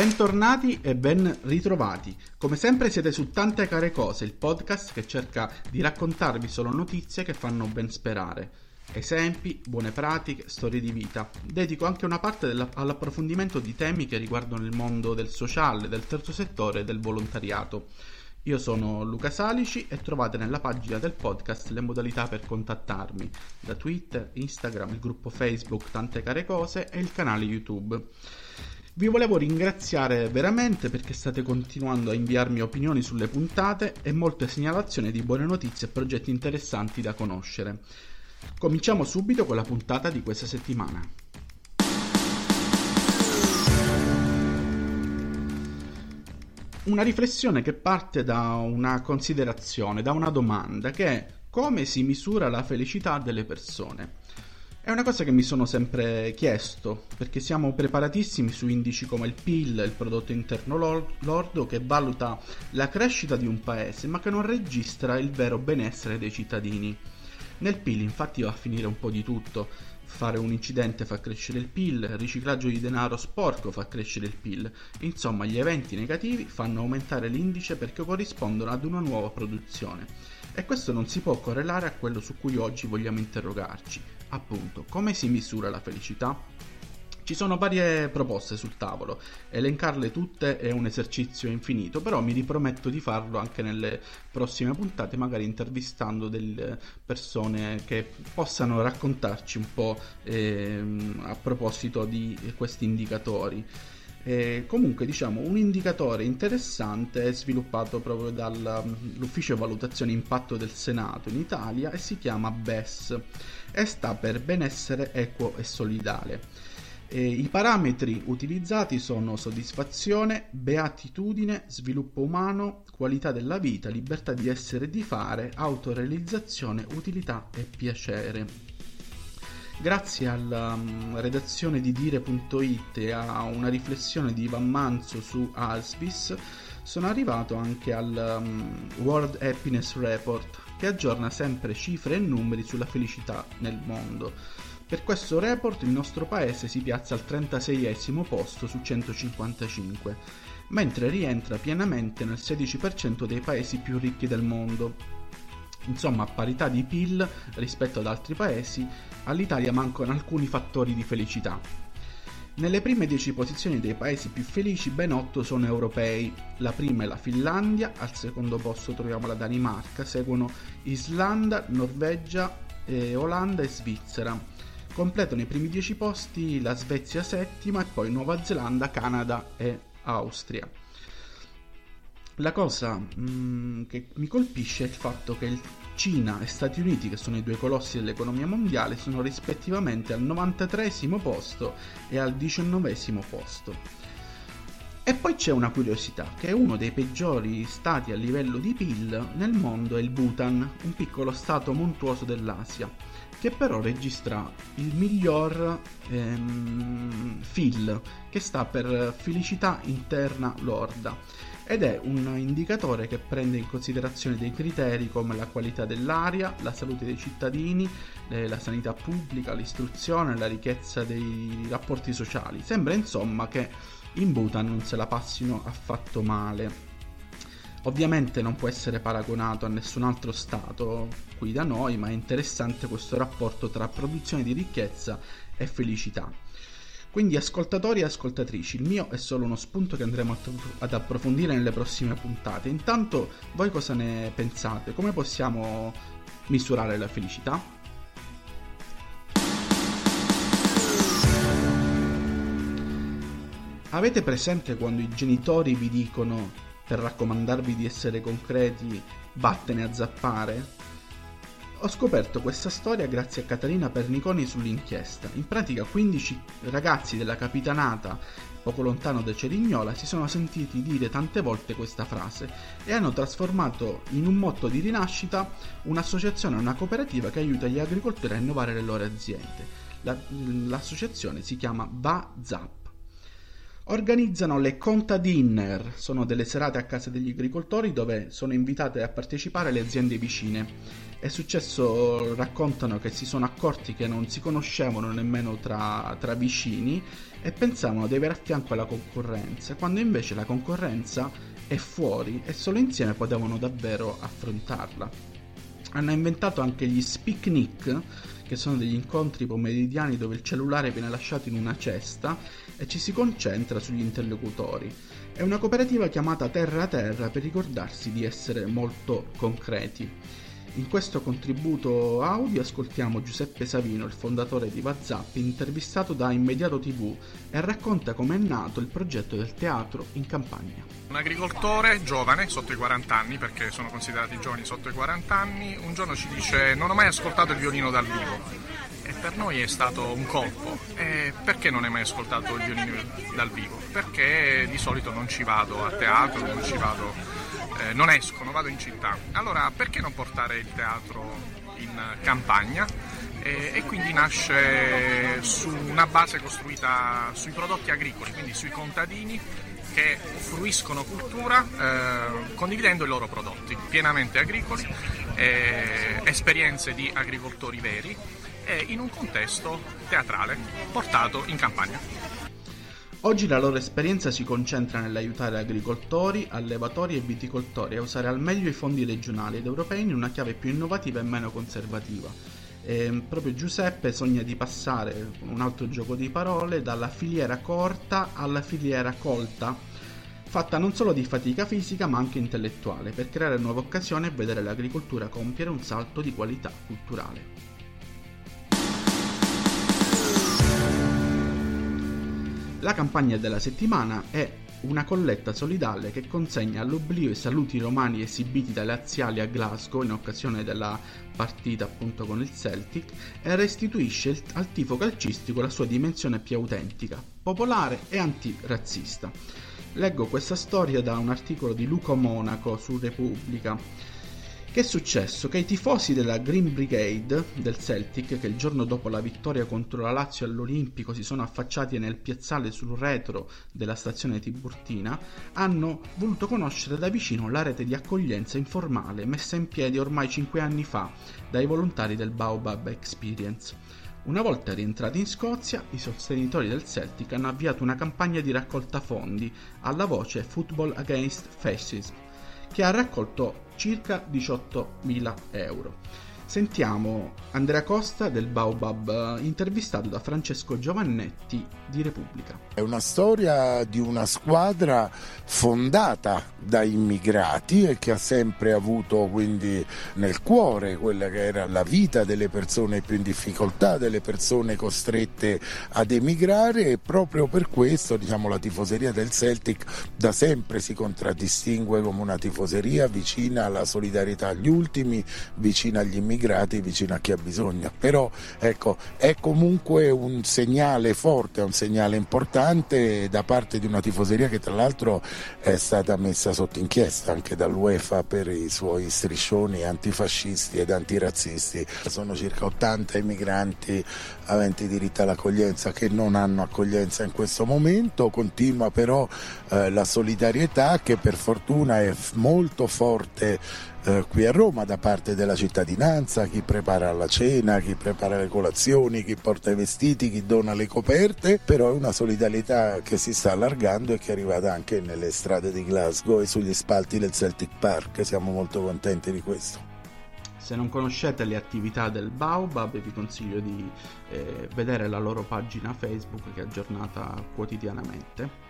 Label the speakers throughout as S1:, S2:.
S1: Bentornati e ben ritrovati. Come sempre siete su Tante Care Cose, il podcast che cerca di raccontarvi solo notizie che fanno ben sperare. Esempi, buone pratiche, storie di vita. Dedico anche una parte all'approfondimento di temi che riguardano il mondo del sociale, del terzo settore e del volontariato. Io sono Luca Salici e trovate nella pagina del podcast le modalità per contattarmi da Twitter, Instagram, il gruppo Facebook Tante Care Cose e il canale YouTube. Vi volevo ringraziare veramente perché state continuando a inviarmi opinioni sulle puntate e molte segnalazioni di buone notizie e progetti interessanti da conoscere. Cominciamo subito con la puntata di questa settimana. Una riflessione che parte da una considerazione, da una domanda che è come si misura la felicità delle persone? È una cosa che mi sono sempre chiesto, perché siamo preparatissimi su indici come il PIL, il prodotto interno lordo, che valuta la crescita di un paese, ma che non registra il vero benessere dei cittadini. Nel PIL infatti va a finire un po' di tutto. Fare un incidente fa crescere il PIL, il riciclaggio di denaro sporco fa crescere il PIL. Insomma, gli eventi negativi fanno aumentare l'indice perché corrispondono ad una nuova produzione. E questo non si può correlare a quello su cui oggi vogliamo interrogarci, appunto, come si misura la felicità? Ci sono varie proposte sul tavolo, elencarle tutte è un esercizio infinito, però mi riprometto di farlo anche nelle prossime puntate, magari intervistando delle persone che possano raccontarci un po' ehm, a proposito di questi indicatori. E comunque diciamo un indicatore interessante è sviluppato proprio dall'ufficio valutazione impatto del Senato in Italia e si chiama BES e sta per benessere equo e solidale. E I parametri utilizzati sono soddisfazione, beatitudine, sviluppo umano, qualità della vita, libertà di essere e di fare, autorealizzazione, utilità e piacere. Grazie alla um, redazione di dire.it e a una riflessione di Ivan Manzo su Alsbis, sono arrivato anche al um, World Happiness Report, che aggiorna sempre cifre e numeri sulla felicità nel mondo. Per questo report il nostro paese si piazza al 36 posto su 155, mentre rientra pienamente nel 16% dei paesi più ricchi del mondo, Insomma, a parità di PIL rispetto ad altri paesi, all'Italia mancano alcuni fattori di felicità. Nelle prime 10 posizioni dei paesi più felici ben 8 sono europei. La prima è la Finlandia, al secondo posto troviamo la Danimarca, seguono Islanda, Norvegia, eh, Olanda e Svizzera. Completano i primi 10 posti la Svezia settima e poi Nuova Zelanda, Canada e Austria. La cosa mh, mm, che mi colpisce è il fatto che Cina e Stati Uniti, che sono i due colossi dell'economia mondiale, sono rispettivamente al 93 posto e al 19 posto. E poi c'è una curiosità, che uno dei peggiori stati a livello di PIL nel mondo è il Bhutan, un piccolo stato montuoso dell'Asia, che però registra il miglior ehm, FIL, che sta per felicità interna lorda ed è un indicatore che prende in considerazione dei criteri come la qualità dell'aria, la salute dei cittadini, la sanità pubblica, l'istruzione, la ricchezza dei rapporti sociali. Sembra insomma che in Bhutan non se la passino affatto male. Ovviamente non può essere paragonato a nessun altro stato qui da noi, ma è interessante questo rapporto tra produzione di ricchezza e felicità. Quindi ascoltatori e ascoltatrici, il mio è solo uno spunto che andremo ad approfondire nelle prossime puntate. Intanto voi cosa ne pensate? Come possiamo misurare la felicità? Avete presente quando i genitori vi dicono, per raccomandarvi di essere concreti, vattene a zappare? Ho scoperto questa storia grazie a Caterina Perniconi sull'inchiesta. In pratica 15 ragazzi della capitanata poco lontano da Cerignola si sono sentiti dire tante volte questa frase e hanno trasformato in un motto di rinascita un'associazione, una cooperativa che aiuta gli agricoltori a innovare le loro aziende. La, l'associazione si chiama VAZAP organizzano le Conta Dinner, sono delle serate a casa degli agricoltori dove sono invitate a partecipare le aziende vicine. È successo, raccontano che si sono accorti che non si conoscevano nemmeno tra, tra vicini e pensavano di avere a fianco la concorrenza, quando invece la concorrenza è fuori e solo insieme potevano davvero affrontarla. Hanno inventato anche gli Speaknik, che sono degli incontri pomeridiani dove il cellulare viene lasciato in una cesta e ci si concentra sugli interlocutori. È una cooperativa chiamata Terra a Terra per ricordarsi di essere molto concreti. In questo contributo audio ascoltiamo Giuseppe Savino, il fondatore di WhatsApp, intervistato da Immediato TV e racconta come è nato il progetto del teatro in campagna.
S2: Un agricoltore giovane, sotto i 40 anni, perché sono considerati giovani sotto i 40 anni, un giorno ci dice non ho mai ascoltato il violino dal vivo. E per noi è stato un colpo. E perché non hai mai ascoltato il violino dal vivo? Perché di solito non ci vado a teatro, non ci vado eh, non escono, vado in città. Allora perché non portare il teatro in campagna? E, e quindi nasce su una base costruita sui prodotti agricoli, quindi sui contadini che fruiscono cultura eh, condividendo i loro prodotti pienamente agricoli, eh, esperienze di agricoltori veri e in un contesto teatrale portato in campagna.
S1: Oggi la loro esperienza si concentra nell'aiutare agricoltori, allevatori e viticoltori a usare al meglio i fondi regionali ed europei in una chiave più innovativa e meno conservativa. E proprio Giuseppe sogna di passare, con un altro gioco di parole, dalla filiera corta alla filiera colta, fatta non solo di fatica fisica ma anche intellettuale, per creare nuove occasioni e vedere l'agricoltura compiere un salto di qualità culturale. La campagna della settimana è una colletta solidale che consegna all'oblio i saluti romani esibiti dai laziali a Glasgow in occasione della partita appunto con il Celtic e restituisce al tifo calcistico la sua dimensione più autentica, popolare e antirazzista. Leggo questa storia da un articolo di Luco Monaco su Repubblica. Che è successo? Che i tifosi della Green Brigade del Celtic, che il giorno dopo la vittoria contro la Lazio all'Olimpico si sono affacciati nel piazzale sul retro della stazione Tiburtina, hanno voluto conoscere da vicino la rete di accoglienza informale messa in piedi ormai 5 anni fa dai volontari del Baobab Experience. Una volta rientrati in Scozia, i sostenitori del Celtic hanno avviato una campagna di raccolta fondi alla voce Football Against Fascism, che ha raccolto circa 18.000 euro. Sentiamo Andrea Costa del Baobab intervistato da Francesco Giovannetti di Repubblica.
S3: È una storia di una squadra fondata da immigrati e che ha sempre avuto quindi nel cuore quella che era la vita delle persone più in difficoltà, delle persone costrette ad emigrare e proprio per questo diciamo, la tifoseria del Celtic da sempre si contraddistingue come una tifoseria vicina alla solidarietà agli ultimi, vicina agli immigrati immigrati vicino a chi ha bisogno. Però ecco, è comunque un segnale forte, un segnale importante da parte di una tifoseria che tra l'altro è stata messa sotto inchiesta anche dall'UEFA per i suoi striscioni antifascisti ed antirazzisti. Sono circa 80 immigranti aventi diritto all'accoglienza che non hanno accoglienza in questo momento, continua però eh, la solidarietà che per fortuna è molto forte eh, qui a Roma da parte della cittadinanza, chi prepara la cena, chi prepara le colazioni, chi porta i vestiti, chi dona le coperte, però è una solidarietà che si sta allargando e che è arrivata anche nelle strade di Glasgow e sugli spalti del Celtic Park, siamo molto contenti di questo.
S1: Se non conoscete le attività del Baobab vi consiglio di eh, vedere la loro pagina Facebook che è aggiornata quotidianamente.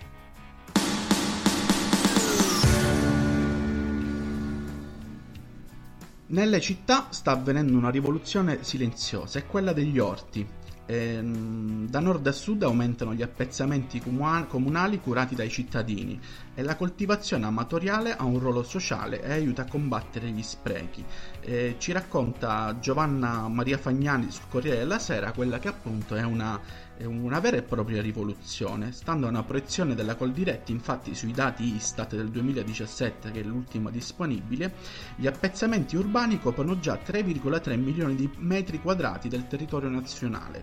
S1: Nelle città sta avvenendo una rivoluzione silenziosa, è quella degli orti. Ehm, da nord a sud aumentano gli appezzamenti comunali curati dai cittadini e la coltivazione amatoriale ha un ruolo sociale e aiuta a combattere gli sprechi. Eh, ci racconta Giovanna Maria Fagnani sul Corriere della Sera quella che appunto è una, è una vera e propria rivoluzione. Stando a una proiezione della Coldiretti, infatti sui dati Istat del 2017, che è l'ultimo disponibile, gli appezzamenti urbani coprono già 3,3 milioni di metri quadrati del territorio nazionale.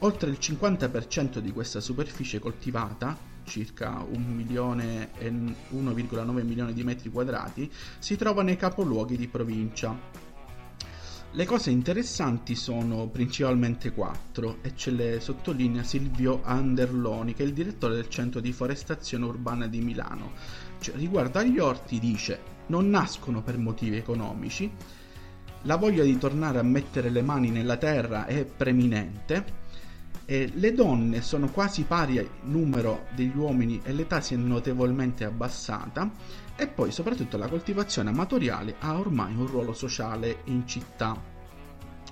S1: Oltre il 50% di questa superficie coltivata circa 1 milione e 1,9 milioni di metri quadrati, si trova nei capoluoghi di provincia. Le cose interessanti sono principalmente quattro e ce le sottolinea Silvio Anderloni che è il direttore del centro di forestazione urbana di Milano. Cioè, riguardo agli orti dice non nascono per motivi economici, la voglia di tornare a mettere le mani nella terra è preminente, le donne sono quasi pari al numero degli uomini e l'età si è notevolmente abbassata e poi soprattutto la coltivazione amatoriale ha ormai un ruolo sociale in città.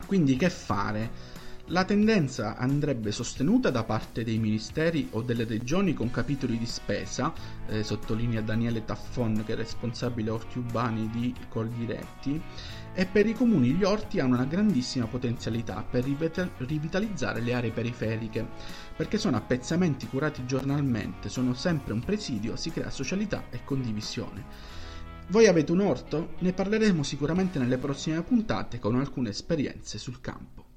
S1: Quindi che fare? La tendenza andrebbe sostenuta da parte dei ministeri o delle regioni con capitoli di spesa, eh, sottolinea Daniele Taffon che è responsabile orti urbani di Coldiretti, e per i comuni gli orti hanno una grandissima potenzialità per rivitalizzare le aree periferiche, perché sono appezzamenti curati giornalmente, sono sempre un presidio, si crea socialità e condivisione. Voi avete un orto? Ne parleremo sicuramente nelle prossime puntate con alcune esperienze sul campo.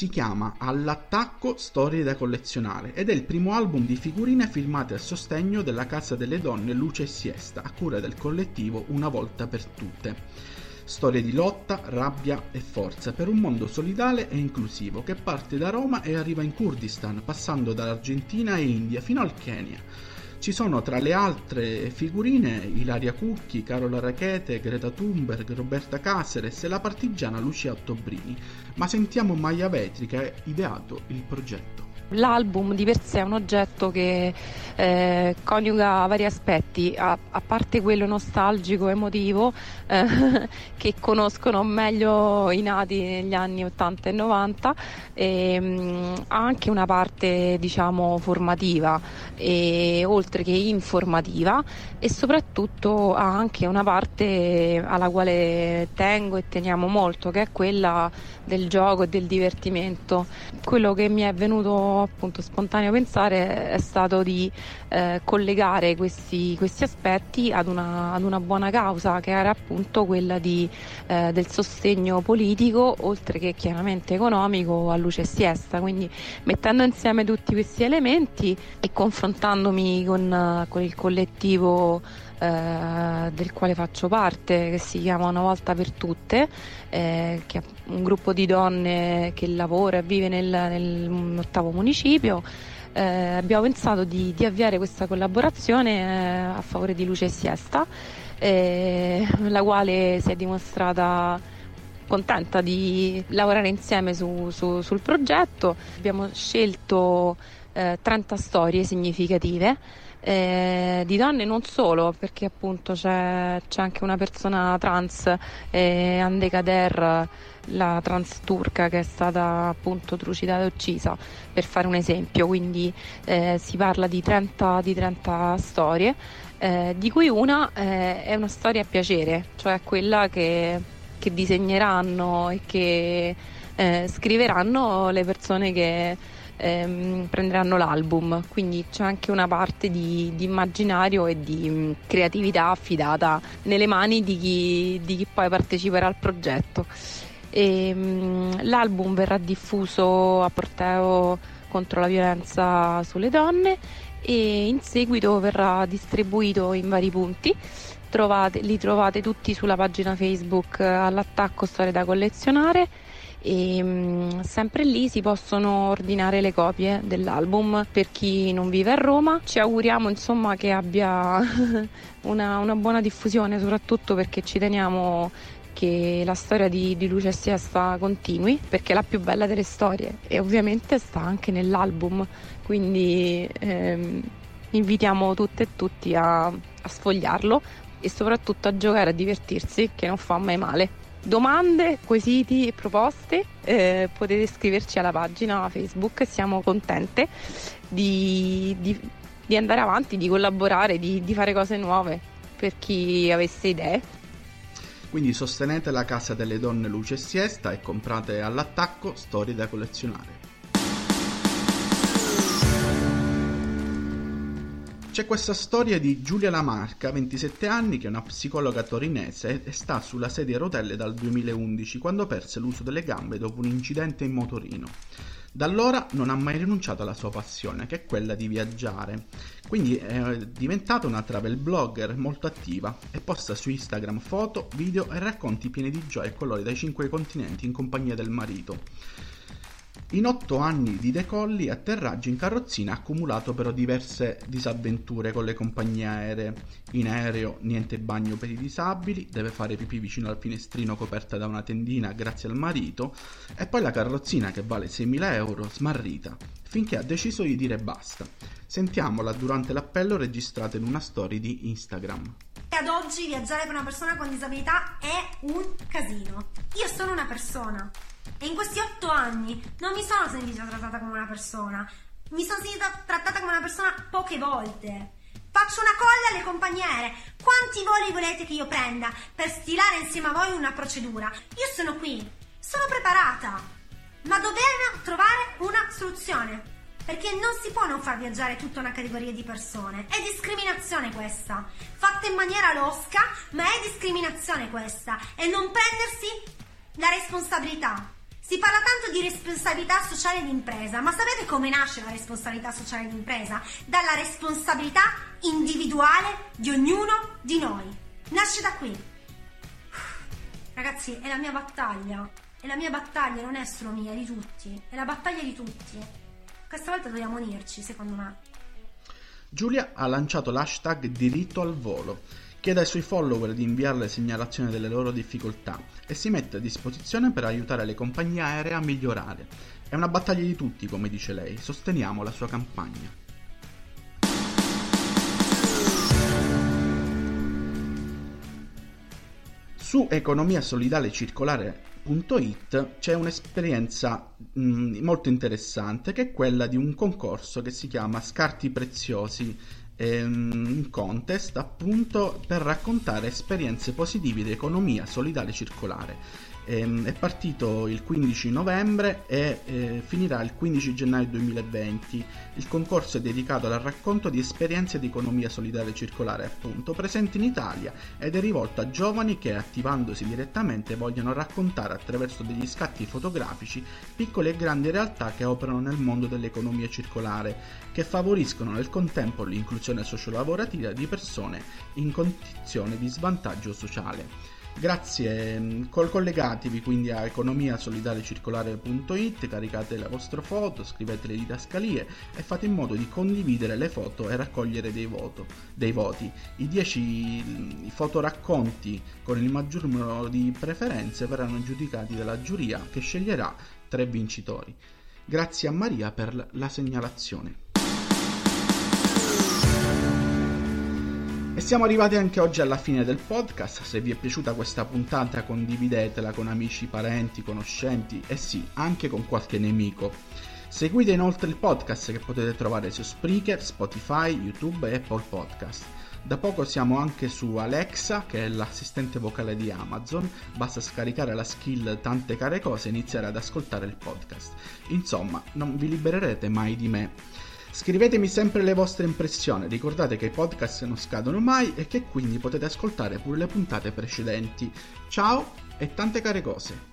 S1: Si chiama All'attacco Storie da collezionare ed è il primo album di figurine firmate a sostegno della Casa delle Donne Luce e Siesta a cura del collettivo Una volta per tutte. Storie di lotta, rabbia e forza per un mondo solidale e inclusivo che parte da Roma e arriva in Kurdistan, passando dall'Argentina e India fino al Kenya ci sono tra le altre figurine Ilaria Cucchi, Carola Rachete, Greta Thunberg, Roberta Caceres e la partigiana Lucia Ottobrini, ma sentiamo Maia Vetri che ha ideato il progetto.
S4: L'album di per sé è un oggetto che eh, coniuga vari aspetti, a, a, parte quello nostalgico, emotivo, eh, che conoscono meglio i nati negli anni 80 e 90, e, mh, ha anche una parte diciamo formativa, e, oltre che informativa, e soprattutto ha anche una parte alla quale tengo e teniamo molto, che è quella del gioco e del divertimento. Quello che mi è venuto appunto spontaneo pensare è stato di eh, collegare questi, questi aspetti ad una, ad una, buona causa che era appunto quella di, eh, del sostegno politico oltre che chiaramente economico a luce siesta quindi mettendo insieme tutti questi elementi e confrontandomi con, con il collettivo eh, del quale faccio parte, che si chiama Una volta per tutte, eh, che è un gruppo di donne che lavora e vive nel, nell'ottavo municipio. Eh, abbiamo pensato di, di, avviare questa collaborazione eh, a favore di Luce e Siesta, eh, la quale si è dimostrata contenta di lavorare insieme su, su, sul progetto. Abbiamo scelto 30 storie significative eh, di donne non solo, perché appunto c'è, c'è anche una persona trans, eh, Ande Kader, la trans turca che è stata appunto trucidata e uccisa, per fare un esempio, quindi eh, si parla di 30, di 30 storie, eh, di cui una eh, è una storia a piacere, cioè quella che, che disegneranno e che eh, scriveranno le persone che ehm, prenderanno l'album, quindi c'è anche una parte di, di immaginario e di mh, mm, creatività affidata nelle mani di chi, di chi poi parteciperà al progetto. E, mh, mm, l'album verrà diffuso a Porteo contro la violenza sulle donne e in seguito verrà distribuito in vari punti. Trovate, li trovate tutti sulla pagina Facebook all'attacco Storie da collezionare e mh, sempre lì si possono ordinare le copie dell'album per chi non vive a Roma. Ci auguriamo insomma che abbia una, una buona diffusione, soprattutto perché ci teniamo che la storia di, di Luce e Siesta continui perché è la più bella delle storie e ovviamente sta anche nell'album quindi ehm, invitiamo tutte e tutti a, a sfogliarlo e soprattutto a giocare a divertirsi che non fa mai male domande, quesiti e proposte eh, potete scriverci alla pagina Facebook, siamo contente di, di, di andare avanti, di collaborare, di, di fare cose nuove per chi avesse idee.
S1: Quindi sostenete la Casa delle Donne Luce e Siesta e comprate all'attacco storie da collezionare. C'è questa storia di Giulia Lamarca, 27 anni, che è una psicologa torinese e sta sulla sedia a rotelle dal 2011, quando perse l'uso delle gambe dopo un incidente in motorino. Da allora non ha mai rinunciato alla sua passione, che è quella di viaggiare. Quindi è diventata una travel blogger molto attiva e posta su Instagram foto, video e racconti pieni di gioia e colori dai cinque continenti in compagnia del marito. In otto anni di decolli e atterraggi in carrozzina ha accumulato però diverse disavventure con le compagnie aeree. In aereo niente bagno per i disabili, deve fare pipì vicino al finestrino coperta da una tendina grazie al marito e poi la carrozzina che vale 6.000 euro smarrita, finché ha deciso di dire basta. Sentiamola durante l'appello registrato in una story di Instagram.
S5: Ad oggi viaggiare per una persona con disabilità è un casino. Io sono una persona e in questi otto anni non mi sono sentita trattata come una persona. Mi sono sentita trattata come una persona poche volte. Faccio una colla alle compagnie aeree. Quanti voli volete che io prenda per stilare insieme a voi una procedura? Io sono qui, sono preparata, ma dobbiamo trovare una soluzione. Perché non si può non far viaggiare tutta una categoria di persone. È discriminazione questa. Fatta in maniera losca, ma è discriminazione questa. E non prendersi la responsabilità. Si parla tanto di responsabilità sociale d'impresa, ma sapete come nasce la responsabilità sociale d'impresa? Dalla responsabilità individuale di ognuno di noi. Nasce da qui. Ragazzi, è la mia battaglia. E la mia battaglia non è solo mia, è di tutti. È la battaglia di tutti. Questa volta dobbiamo unirci, secondo me.
S1: Giulia ha lanciato l'hashtag diritto al volo chiede ai suoi follower di inviarle segnalazioni delle loro difficoltà e si mette a disposizione per aiutare le compagnie aeree a migliorare. È una battaglia di tutti, come dice lei, sosteniamo la sua campagna. Su economiasolidale-circolare.it c'è un'esperienza mh, molto interessante che è quella di un concorso che si chiama Scarti Preziosi un contest appunto per raccontare esperienze positive di economia solidale circolare. ehm, è partito il 15 novembre e eh, finirà il 15 gennaio 2020. Il concorso è dedicato al racconto di esperienze di economia solidale circolare, appunto, presenti in Italia ed è rivolto a giovani che, attivandosi direttamente, vogliono raccontare attraverso degli scatti fotografici piccole e grandi realtà che operano nel mondo dell'economia circolare, che favoriscono nel contempo l'inclusione sociolavorativa di persone in condizione di svantaggio sociale. Grazie, mm, collegatevi quindi a economiasolidale-circolare.it, caricate la vostra foto, scrivete le didascalie e fate in modo di condividere le foto e raccogliere dei, voto, dei voti. I 10 mm, fotoracconti con il maggior numero di preferenze verranno giudicati dalla giuria che sceglierà tre vincitori. Grazie a Maria per la segnalazione. E siamo arrivati anche oggi alla fine del podcast. Se vi è piaciuta questa puntata condividetela con amici, parenti, conoscenti e sì, anche con qualche nemico. Seguite inoltre il podcast che potete trovare su Spreaker, Spotify, YouTube e Apple Podcast. Da poco siamo anche su Alexa, che è l'assistente vocale di Amazon. Basta scaricare la skill Tante care cose e iniziare ad ascoltare il podcast. Insomma, non vi libererete mai di me. Scrivetemi sempre le vostre impressioni, ricordate che i podcast non scadono mai e che quindi potete ascoltare pure le puntate precedenti. Ciao e tante care cose!